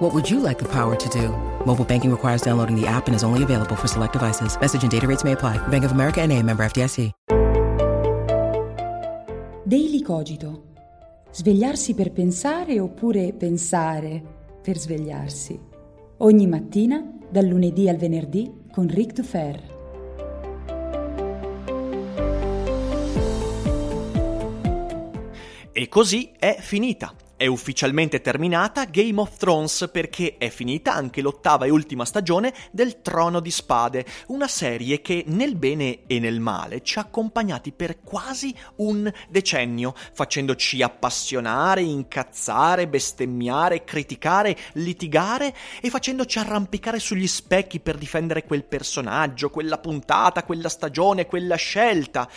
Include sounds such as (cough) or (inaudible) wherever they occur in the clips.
What would you like the power to do? Mobile banking requires downloading the app and is only available for select devices. Message and data rates may apply. Bank of America and a member FDIC. Daily Cogito. Svegliarsi per pensare oppure pensare per svegliarsi. Ogni mattina, dal lunedì al venerdì, con Ric Dufer. E così è finita. È ufficialmente terminata Game of Thrones perché è finita anche l'ottava e ultima stagione del Trono di Spade, una serie che nel bene e nel male ci ha accompagnati per quasi un decennio, facendoci appassionare, incazzare, bestemmiare, criticare, litigare e facendoci arrampicare sugli specchi per difendere quel personaggio, quella puntata, quella stagione, quella scelta.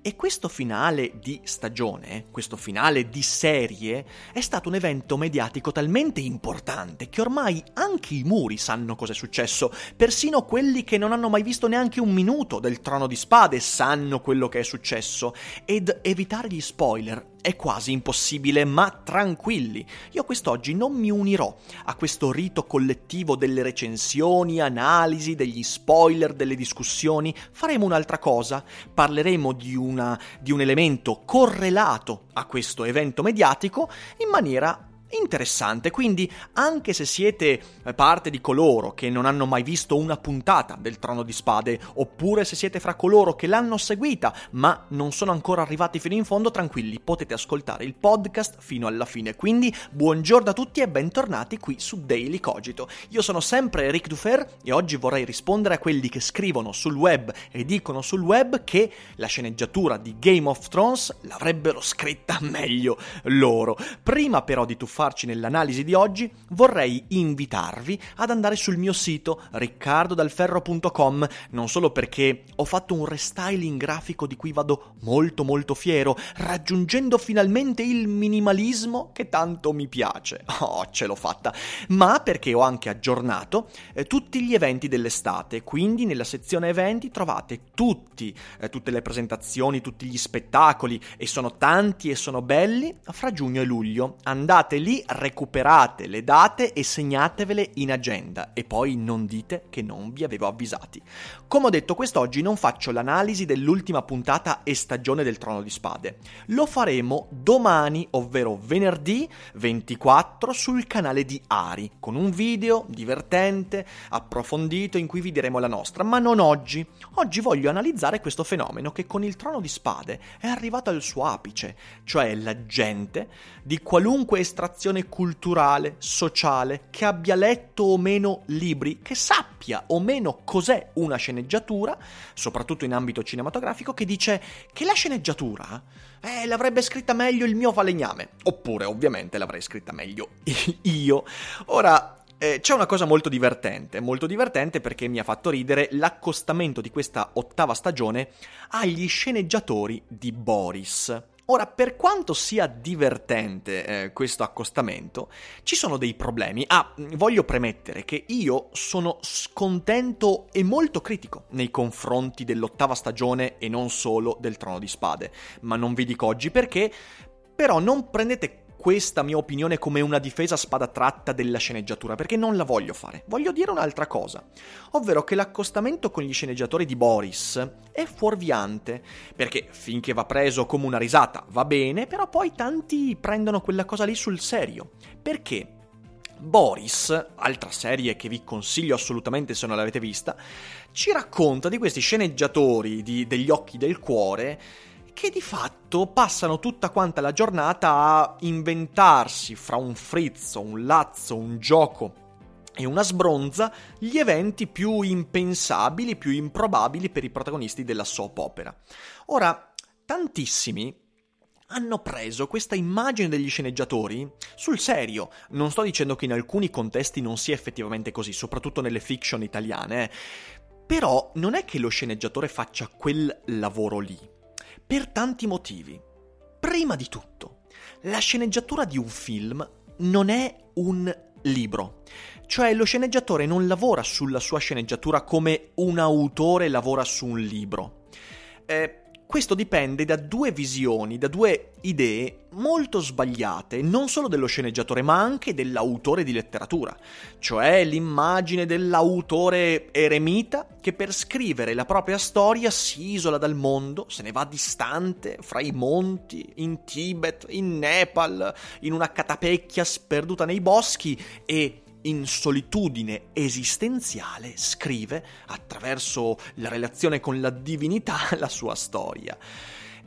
E questo finale di stagione, questo finale di serie, è stato un evento mediatico talmente importante che ormai anche i muri sanno cosa è successo, persino quelli che non hanno mai visto neanche un minuto del Trono di Spade sanno quello che è successo, ed evitare gli spoiler è quasi impossibile, ma tranquilli, io quest'oggi non mi unirò a questo rito collettivo delle recensioni, analisi, degli spoiler, delle discussioni, faremo un'altra cosa, parleremo di, una, di un elemento correlato a questo evento mediatico in maniera interessante. Quindi, anche se siete eh, parte di coloro che non hanno mai visto una puntata del Trono di Spade, oppure se siete fra coloro che l'hanno seguita ma non sono ancora arrivati fino in fondo, tranquilli, potete ascoltare il podcast fino alla fine. Quindi, buongiorno a tutti e bentornati qui su Daily Cogito. Io sono sempre Ric Dufer e oggi vorrei rispondere a quelli che scrivono sul web e dicono sul web che la sceneggiatura di Game of Thrones l'avrebbero scritta (laughs) meglio loro. Prima però di tuffare farci nell'analisi di oggi, vorrei invitarvi ad andare sul mio sito riccardodalferro.com, non solo perché ho fatto un restyling grafico di cui vado molto molto fiero, raggiungendo finalmente il minimalismo che tanto mi piace. (laughs) Oh, ce l'ho fatta, ma perché ho anche aggiornato eh, tutti gli eventi dell'estate, quindi nella sezione eventi trovate tutti, eh, tutte le presentazioni, tutti gli spettacoli e sono tanti e sono belli fra giugno e luglio. Andate lì lì recuperate le date e segnatevele in agenda e poi non dite che non vi avevo avvisati. Come ho detto quest'oggi non faccio l'analisi dell'ultima puntata e stagione del Trono di Spade. Lo faremo domani, ovvero venerdì 24 sul canale di Ari, con un video divertente, approfondito in cui vi diremo la nostra, ma non oggi. Oggi voglio analizzare questo fenomeno che con il Trono di Spade è arrivato al suo apice, cioè la gente di qualunque estrazione formazione culturale, sociale, che abbia letto o meno libri, che sappia o meno cos'è una sceneggiatura, soprattutto in ambito cinematografico, che dice che la sceneggiatura eh, l'avrebbe scritta meglio il mio falegname. Oppure, ovviamente, l'avrei scritta meglio io. Ora, eh, c'è una cosa molto divertente, molto divertente perché mi ha fatto ridere l'accostamento di questa ottava stagione agli sceneggiatori di Boris. Ora, per quanto sia divertente eh, questo accostamento, ci sono dei problemi. Ah, voglio premettere che io sono scontento e molto critico nei confronti dell'ottava stagione e non solo del Trono di Spade, ma non vi dico oggi perché, però non prendete questa mia opinione come una difesa spada tratta della sceneggiatura, perché non la voglio fare. Voglio dire un'altra cosa, ovvero che l'accostamento con gli sceneggiatori di Boris è fuorviante, perché finché va preso come una risata va bene, però poi tanti prendono quella cosa lì sul serio. Perché? Boris, altra serie che vi consiglio assolutamente se non l'avete vista, ci racconta di questi sceneggiatori di, degli occhi del cuore che di fatto passano tutta quanta la giornata a inventarsi fra un frizzo, un lazzo, un gioco e una sbronza gli eventi più impensabili, più improbabili per i protagonisti della soap opera. Ora, tantissimi hanno preso questa immagine degli sceneggiatori sul serio. Non sto dicendo che in alcuni contesti non sia effettivamente così, soprattutto nelle fiction italiane, eh. però non è che lo sceneggiatore faccia quel lavoro lì Per tanti motivi. Prima di tutto, la sceneggiatura di un film non è un libro. Cioè lo sceneggiatore non lavora sulla sua sceneggiatura come un autore lavora su un libro. Eh, questo dipende da due visioni, da due idee molto sbagliate, non solo dello sceneggiatore, ma anche dell'autore di letteratura, cioè l'immagine dell'autore eremita che per scrivere la propria storia si isola dal mondo, se ne va distante, fra i monti, in Tibet, in Nepal, in una catapecchia sperduta nei boschi e in solitudine esistenziale, scrive, attraverso la relazione con la divinità, (laughs) la sua storia.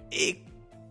E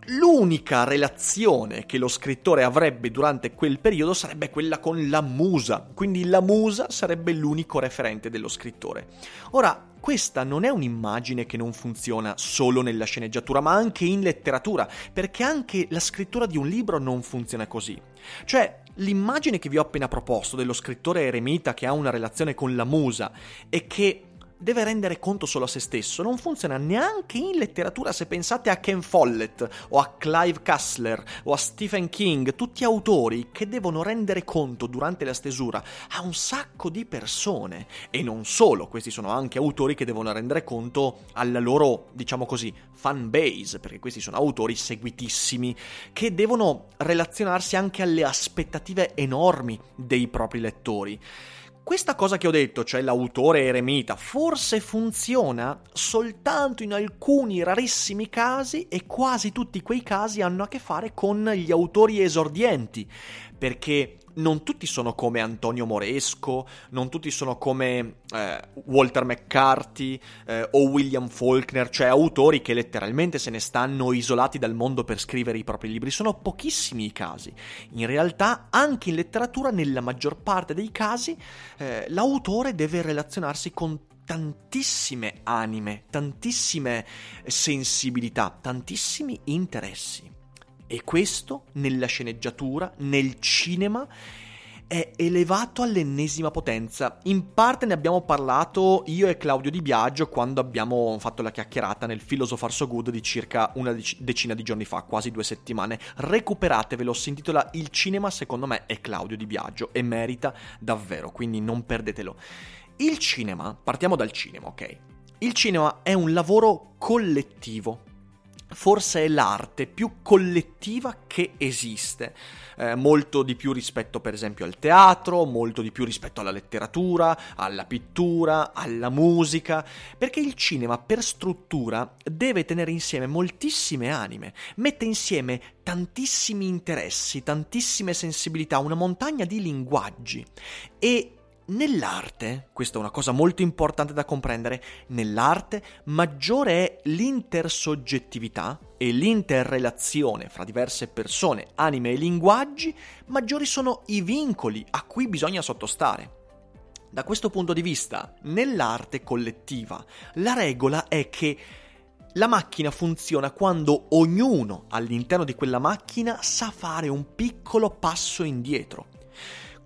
l'unica relazione che lo scrittore avrebbe durante quel periodo sarebbe quella con la musa, quindi la musa sarebbe l'unico referente dello scrittore. Ora, questa non è un'immagine che non funziona solo nella sceneggiatura, ma anche in letteratura, perché anche la scrittura di un libro non funziona così. Cioè, l'immagine che vi ho appena proposto dello scrittore eremita che ha una relazione con la musa e che deve rendere conto solo a se stesso. Non funziona neanche in letteratura se pensate a Ken Follett o a Clive Cussler o a Stephen King, tutti autori che devono rendere conto durante la stesura a un sacco di persone. E non solo, questi sono anche autori che devono rendere conto alla loro, diciamo così, fan base, perché questi sono autori seguitissimi, che devono relazionarsi anche alle aspettative enormi dei propri lettori. Questa cosa che ho detto, cioè l'autore eremita, forse funziona soltanto in alcuni rarissimi casi e quasi tutti quei casi hanno a che fare con gli autori esordienti, perché non tutti sono come Antonio Moresco, non tutti sono come eh, Walter McCarthy eh, o William Faulkner, cioè autori che letteralmente se ne stanno isolati dal mondo per scrivere i propri libri. Sono pochissimi i casi. In realtà, anche in letteratura, nella maggior parte dei casi, eh, l'autore deve relazionarsi con tantissime anime, tantissime sensibilità, tantissimi interessi. E questo nella sceneggiatura, nel cinema, è elevato all'ennesima potenza. In parte ne abbiamo parlato io e Claudio Di Biagio quando abbiamo fatto la chiacchierata nel Philosopher So Good di circa una decina di giorni fa, quasi due settimane. Recuperatevelo, si intitola Il cinema secondo me è Claudio Di Biagio e merita davvero, quindi non perdetelo. Il cinema, partiamo dal cinema, ok? Il cinema è un lavoro collettivo forse è l'arte più collettiva che esiste, eh, molto di più rispetto per esempio al teatro, molto di più rispetto alla letteratura, alla pittura, alla musica, perché il cinema per struttura deve tenere insieme moltissime anime, mette insieme tantissimi interessi, tantissime sensibilità, una montagna di linguaggi e Nell'arte, questa è una cosa molto importante da comprendere, nell'arte maggiore è l'intersoggettività e l'interrelazione fra diverse persone, anime e linguaggi, maggiori sono i vincoli a cui bisogna sottostare. Da questo punto di vista, nell'arte collettiva, la regola è che la macchina funziona quando ognuno all'interno di quella macchina sa fare un piccolo passo indietro.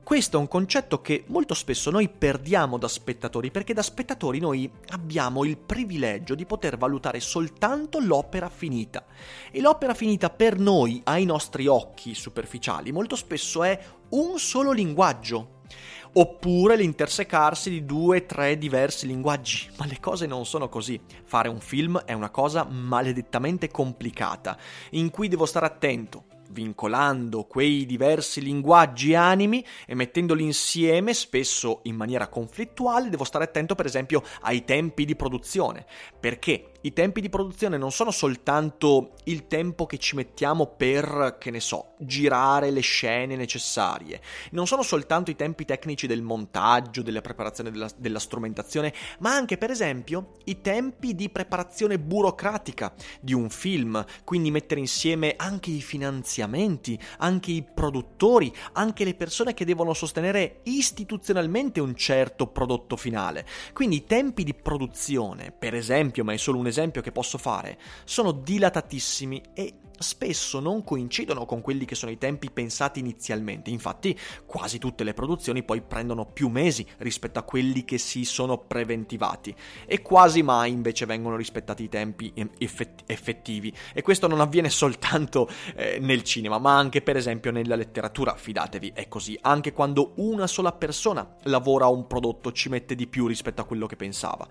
Questo è un concetto che molto spesso noi perdiamo da spettatori, perché da spettatori noi abbiamo il privilegio di poter valutare soltanto l'opera finita. E l'opera finita per noi, ai nostri occhi superficiali, molto spesso è un solo linguaggio. Oppure l'intersecarsi di due, o tre diversi linguaggi. (laughs) Ma le cose non sono così. Fare un film è una cosa maledettamente complicata, in cui devo stare attento vincolando quei diversi linguaggi animi e mettendoli insieme, spesso in maniera conflittuale, devo stare attento per esempio ai tempi di produzione, perché i tempi di produzione non sono soltanto il tempo che ci mettiamo per, che ne so, girare le scene necessarie, non sono soltanto i tempi tecnici del montaggio, della preparazione della, della strumentazione, ma anche per esempio i tempi di preparazione burocratica di un film, quindi mettere insieme anche i finanziamenti, anche i produttori, anche le persone che devono sostenere istituzionalmente un certo prodotto finale. Quindi i tempi di produzione, per esempio, ma è solo un esempio esempio che posso fare, sono dilatatissimi e spesso non coincidono con quelli che sono i tempi pensati inizialmente. Infatti, quasi tutte le produzioni poi prendono più mesi rispetto a quelli che si sono preventivati e quasi mai invece vengono rispettati i tempi effettivi. E questo non avviene soltanto eh, nel cinema, ma anche per esempio nella letteratura. Fidatevi, è così. Anche quando una sola persona lavora a un prodotto ci mette di più rispetto a quello che pensava.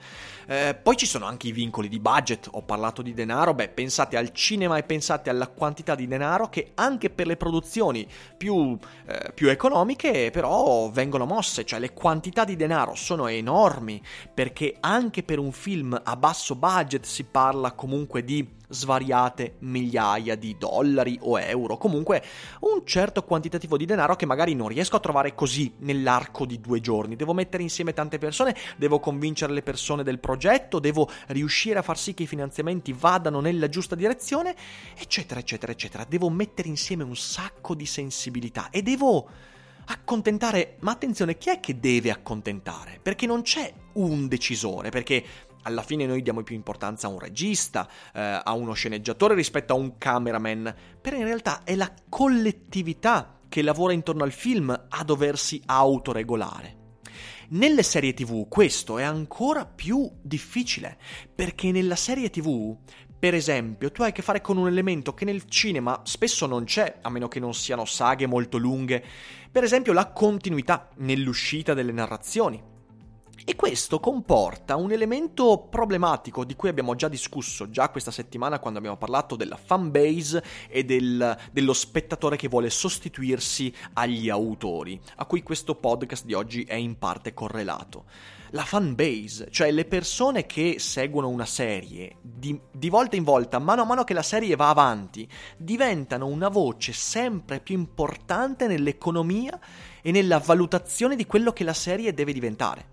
Eh, poi ci sono anche i vincoli di budget. Ho parlato di denaro, beh, pensate al cinema e pensate alla quantità di denaro che anche per le produzioni più, eh, più economiche però vengono mosse, cioè le quantità di denaro sono enormi perché anche per un film a basso budget si parla comunque di svariate migliaia di dollari o euro, comunque un certo quantitativo di denaro che magari non riesco a trovare così nell'arco di due giorni. Devo mettere insieme tante persone, devo convincere le persone del progetto, devo riuscire a far sì che i finanziamenti vadano nella giusta direzione, eccetera, eccetera, eccetera. Devo mettere insieme un sacco di sensibilità e devo accontentare, ma attenzione, chi è che deve accontentare? Perché non c'è un decisore, perché alla fine noi diamo più importanza a un regista, eh, a uno sceneggiatore rispetto a un cameraman, però in realtà è la collettività che lavora intorno al film a doversi autoregolare. Nelle serie tv questo è ancora più difficile, perché nella serie tv, per esempio, tu hai a che fare con un elemento che nel cinema spesso non c'è, a meno che non siano saghe molto lunghe, per esempio la continuità nell'uscita delle narrazioni. E questo comporta un elemento problematico di cui abbiamo già discusso già questa settimana quando abbiamo parlato della fanbase e del, dello spettatore che vuole sostituirsi agli autori, a cui questo podcast di oggi è in parte correlato. La fanbase, cioè le persone che seguono una serie, di, di volta in volta, mano a mano che la serie va avanti, diventano una voce sempre più importante nell'economia e nella valutazione di quello che la serie deve diventare.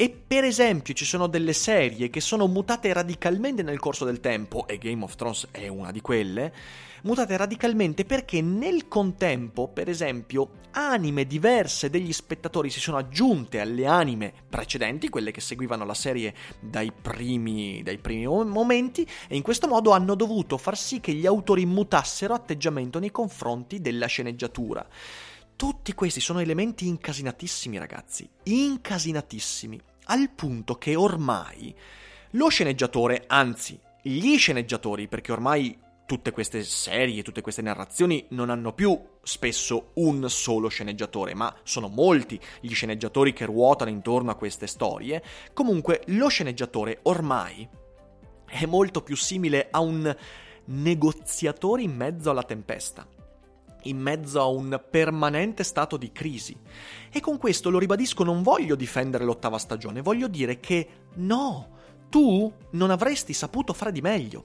E per esempio ci sono delle serie che sono mutate radicalmente nel corso del tempo, e Game of Thrones è una di quelle, mutate radicalmente perché nel contempo, per esempio, anime diverse degli spettatori si sono aggiunte alle anime precedenti, quelle che seguivano la serie dai primi, dai primi momenti, e in questo modo hanno dovuto far sì che gli autori mutassero atteggiamento nei confronti della sceneggiatura. Tutti questi sono elementi incasinatissimi, ragazzi, incasinatissimi al punto che ormai lo sceneggiatore, anzi gli sceneggiatori, perché ormai tutte queste serie, tutte queste narrazioni non hanno più spesso un solo sceneggiatore, ma sono molti gli sceneggiatori che ruotano intorno a queste storie, comunque lo sceneggiatore ormai è molto più simile a un negoziatore in mezzo alla tempesta in mezzo a un permanente stato di crisi. E con questo lo ribadisco, non voglio difendere l'ottava stagione, voglio dire che no, tu non avresti saputo fare di meglio.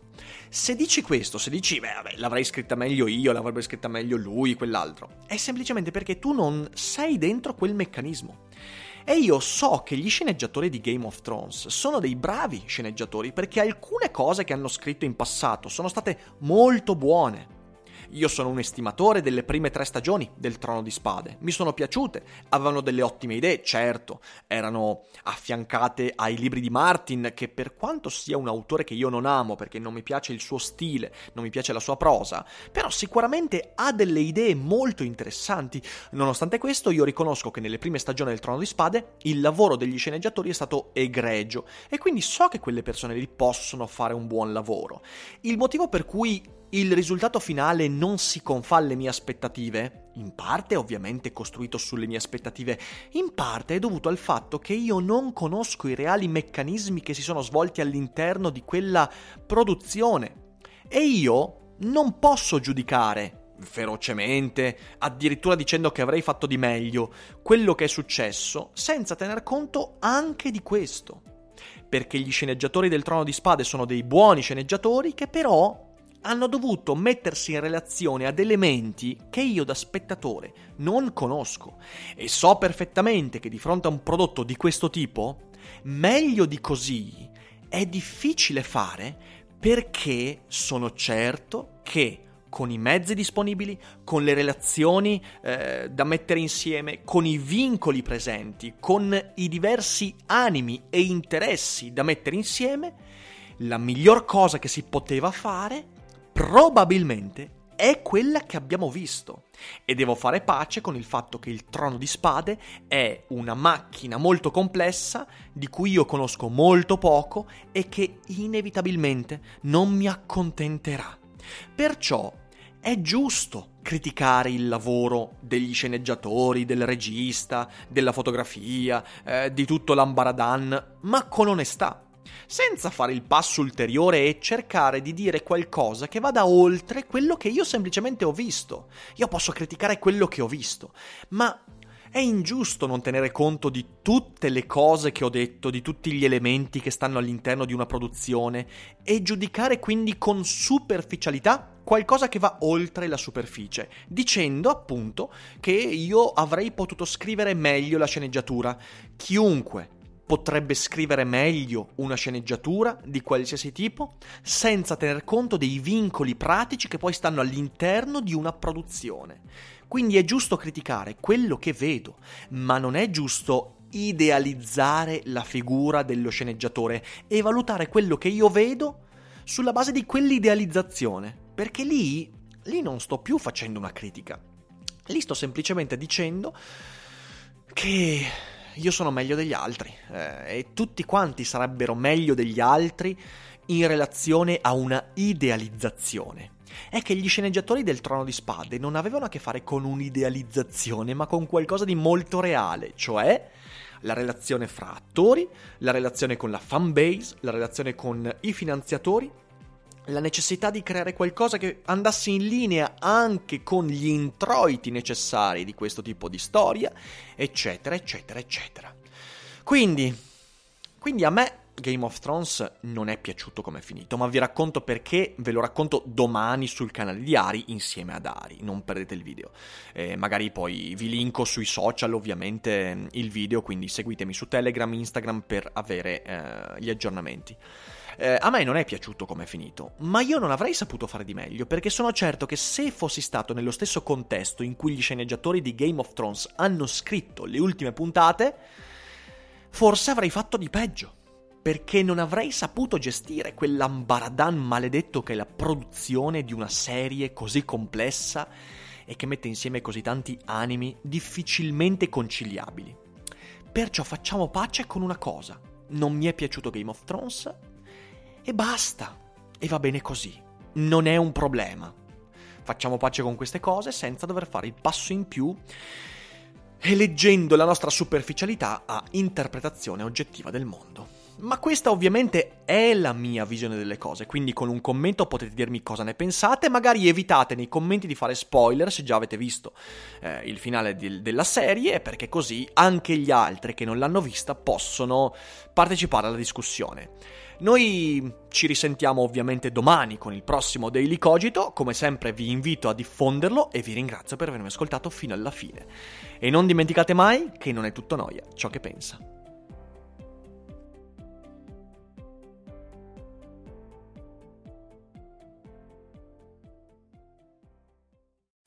Se dici questo, se dici, beh, vabbè, l'avrei scritta meglio io, l'avrebbe scritta meglio lui, quell'altro, è semplicemente perché tu non sei dentro quel meccanismo. E io so che gli sceneggiatori di Game of Thrones sono dei bravi sceneggiatori perché alcune cose che hanno scritto in passato sono state molto buone. Io sono un estimatore delle prime tre stagioni del Trono di Spade. Mi sono piaciute, avevano delle ottime idee, certo, erano affiancate ai libri di Martin, che per quanto sia un autore che io non amo perché non mi piace il suo stile, non mi piace la sua prosa, però sicuramente ha delle idee molto interessanti. Nonostante questo, io riconosco che nelle prime stagioni del Trono di Spade il lavoro degli sceneggiatori è stato egregio e quindi so che quelle persone lì possono fare un buon lavoro. Il motivo per cui il risultato finale non si confà alle mie aspettative, in parte ovviamente costruito sulle mie aspettative, in parte è dovuto al fatto che io non conosco i reali meccanismi che si sono svolti all'interno di quella produzione. E io non posso giudicare ferocemente, addirittura dicendo che avrei fatto di meglio, quello che è successo, senza tener conto anche di questo. Perché gli sceneggiatori del Trono di Spade sono dei buoni sceneggiatori che però hanno dovuto mettersi in relazione ad elementi che io da spettatore non conosco. E so perfettamente che di fronte a un prodotto di questo tipo, meglio di così è difficile fare perché sono certo che con i mezzi disponibili, con le relazioni eh, da mettere insieme, con i vincoli presenti, con i diversi animi e interessi da mettere insieme, la miglior cosa che si poteva fare probabilmente è quella che abbiamo visto. E devo fare pace con il fatto che il trono di spade è una macchina molto complessa di cui io conosco molto poco e che inevitabilmente non mi accontenterà. Perciò è giusto criticare il lavoro degli sceneggiatori, del regista, della fotografia, eh, di tutto l'ambaradan, ma con onestà senza fare il passo ulteriore e cercare di dire qualcosa che vada oltre quello che io semplicemente ho visto. Io posso criticare quello che ho visto, ma è ingiusto non tenere conto di tutte le cose che ho detto, di tutti gli elementi che stanno all'interno di una produzione e giudicare quindi con superficialità qualcosa che va oltre la superficie, dicendo appunto che io avrei potuto scrivere meglio la sceneggiatura. Chiunque potrebbe scrivere meglio una sceneggiatura di qualsiasi tipo senza tener conto dei vincoli pratici che poi stanno all'interno di una produzione. Quindi è giusto criticare quello che vedo, ma non è giusto idealizzare la figura dello sceneggiatore e valutare quello che io vedo sulla base di quell'idealizzazione, perché lì, lì non sto più facendo una critica, lì sto semplicemente dicendo che io sono meglio degli altri eh, e tutti quanti sarebbero meglio degli altri in relazione a una idealizzazione. È che gli sceneggiatori del Trono di Spade non avevano a che fare con un'idealizzazione, ma con qualcosa di molto reale, cioè la relazione fra attori, la relazione con la fanbase, la relazione con i finanziatori la necessità di creare qualcosa che andasse in linea anche con gli introiti necessari di questo tipo di storia, eccetera, eccetera, eccetera. Quindi, quindi a me Game of Thrones non è piaciuto come è finito, ma vi racconto perché, ve lo racconto domani sul canale di Ari insieme ad Ari, non perdete il video. Eh, magari poi vi linko sui social ovviamente il video, quindi seguitemi su Telegram, Instagram per avere eh, gli aggiornamenti. Eh, a me non è piaciuto come è finito, ma io non avrei saputo fare di meglio, perché sono certo che se fossi stato nello stesso contesto in cui gli sceneggiatori di Game of Thrones hanno scritto le ultime puntate, forse avrei fatto di peggio. Perché non avrei saputo gestire quell'ambaradan maledetto che è la produzione di una serie così complessa e che mette insieme così tanti animi difficilmente conciliabili. Perciò facciamo pace con una cosa. Non mi è piaciuto Game of Thrones, e basta. E va bene così. Non è un problema. Facciamo pace con queste cose senza dover fare il passo in più e leggendo la nostra superficialità a interpretazione oggettiva del mondo. Ma questa ovviamente è la mia visione delle cose, quindi con un commento potete dirmi cosa ne pensate, magari evitate nei commenti di fare spoiler se già avete visto eh, il finale di, della serie, perché così anche gli altri che non l'hanno vista possono partecipare alla discussione. Noi ci risentiamo ovviamente domani con il prossimo Daily Cogito, come sempre vi invito a diffonderlo e vi ringrazio per avermi ascoltato fino alla fine. E non dimenticate mai che non è tutto noia ciò che pensa.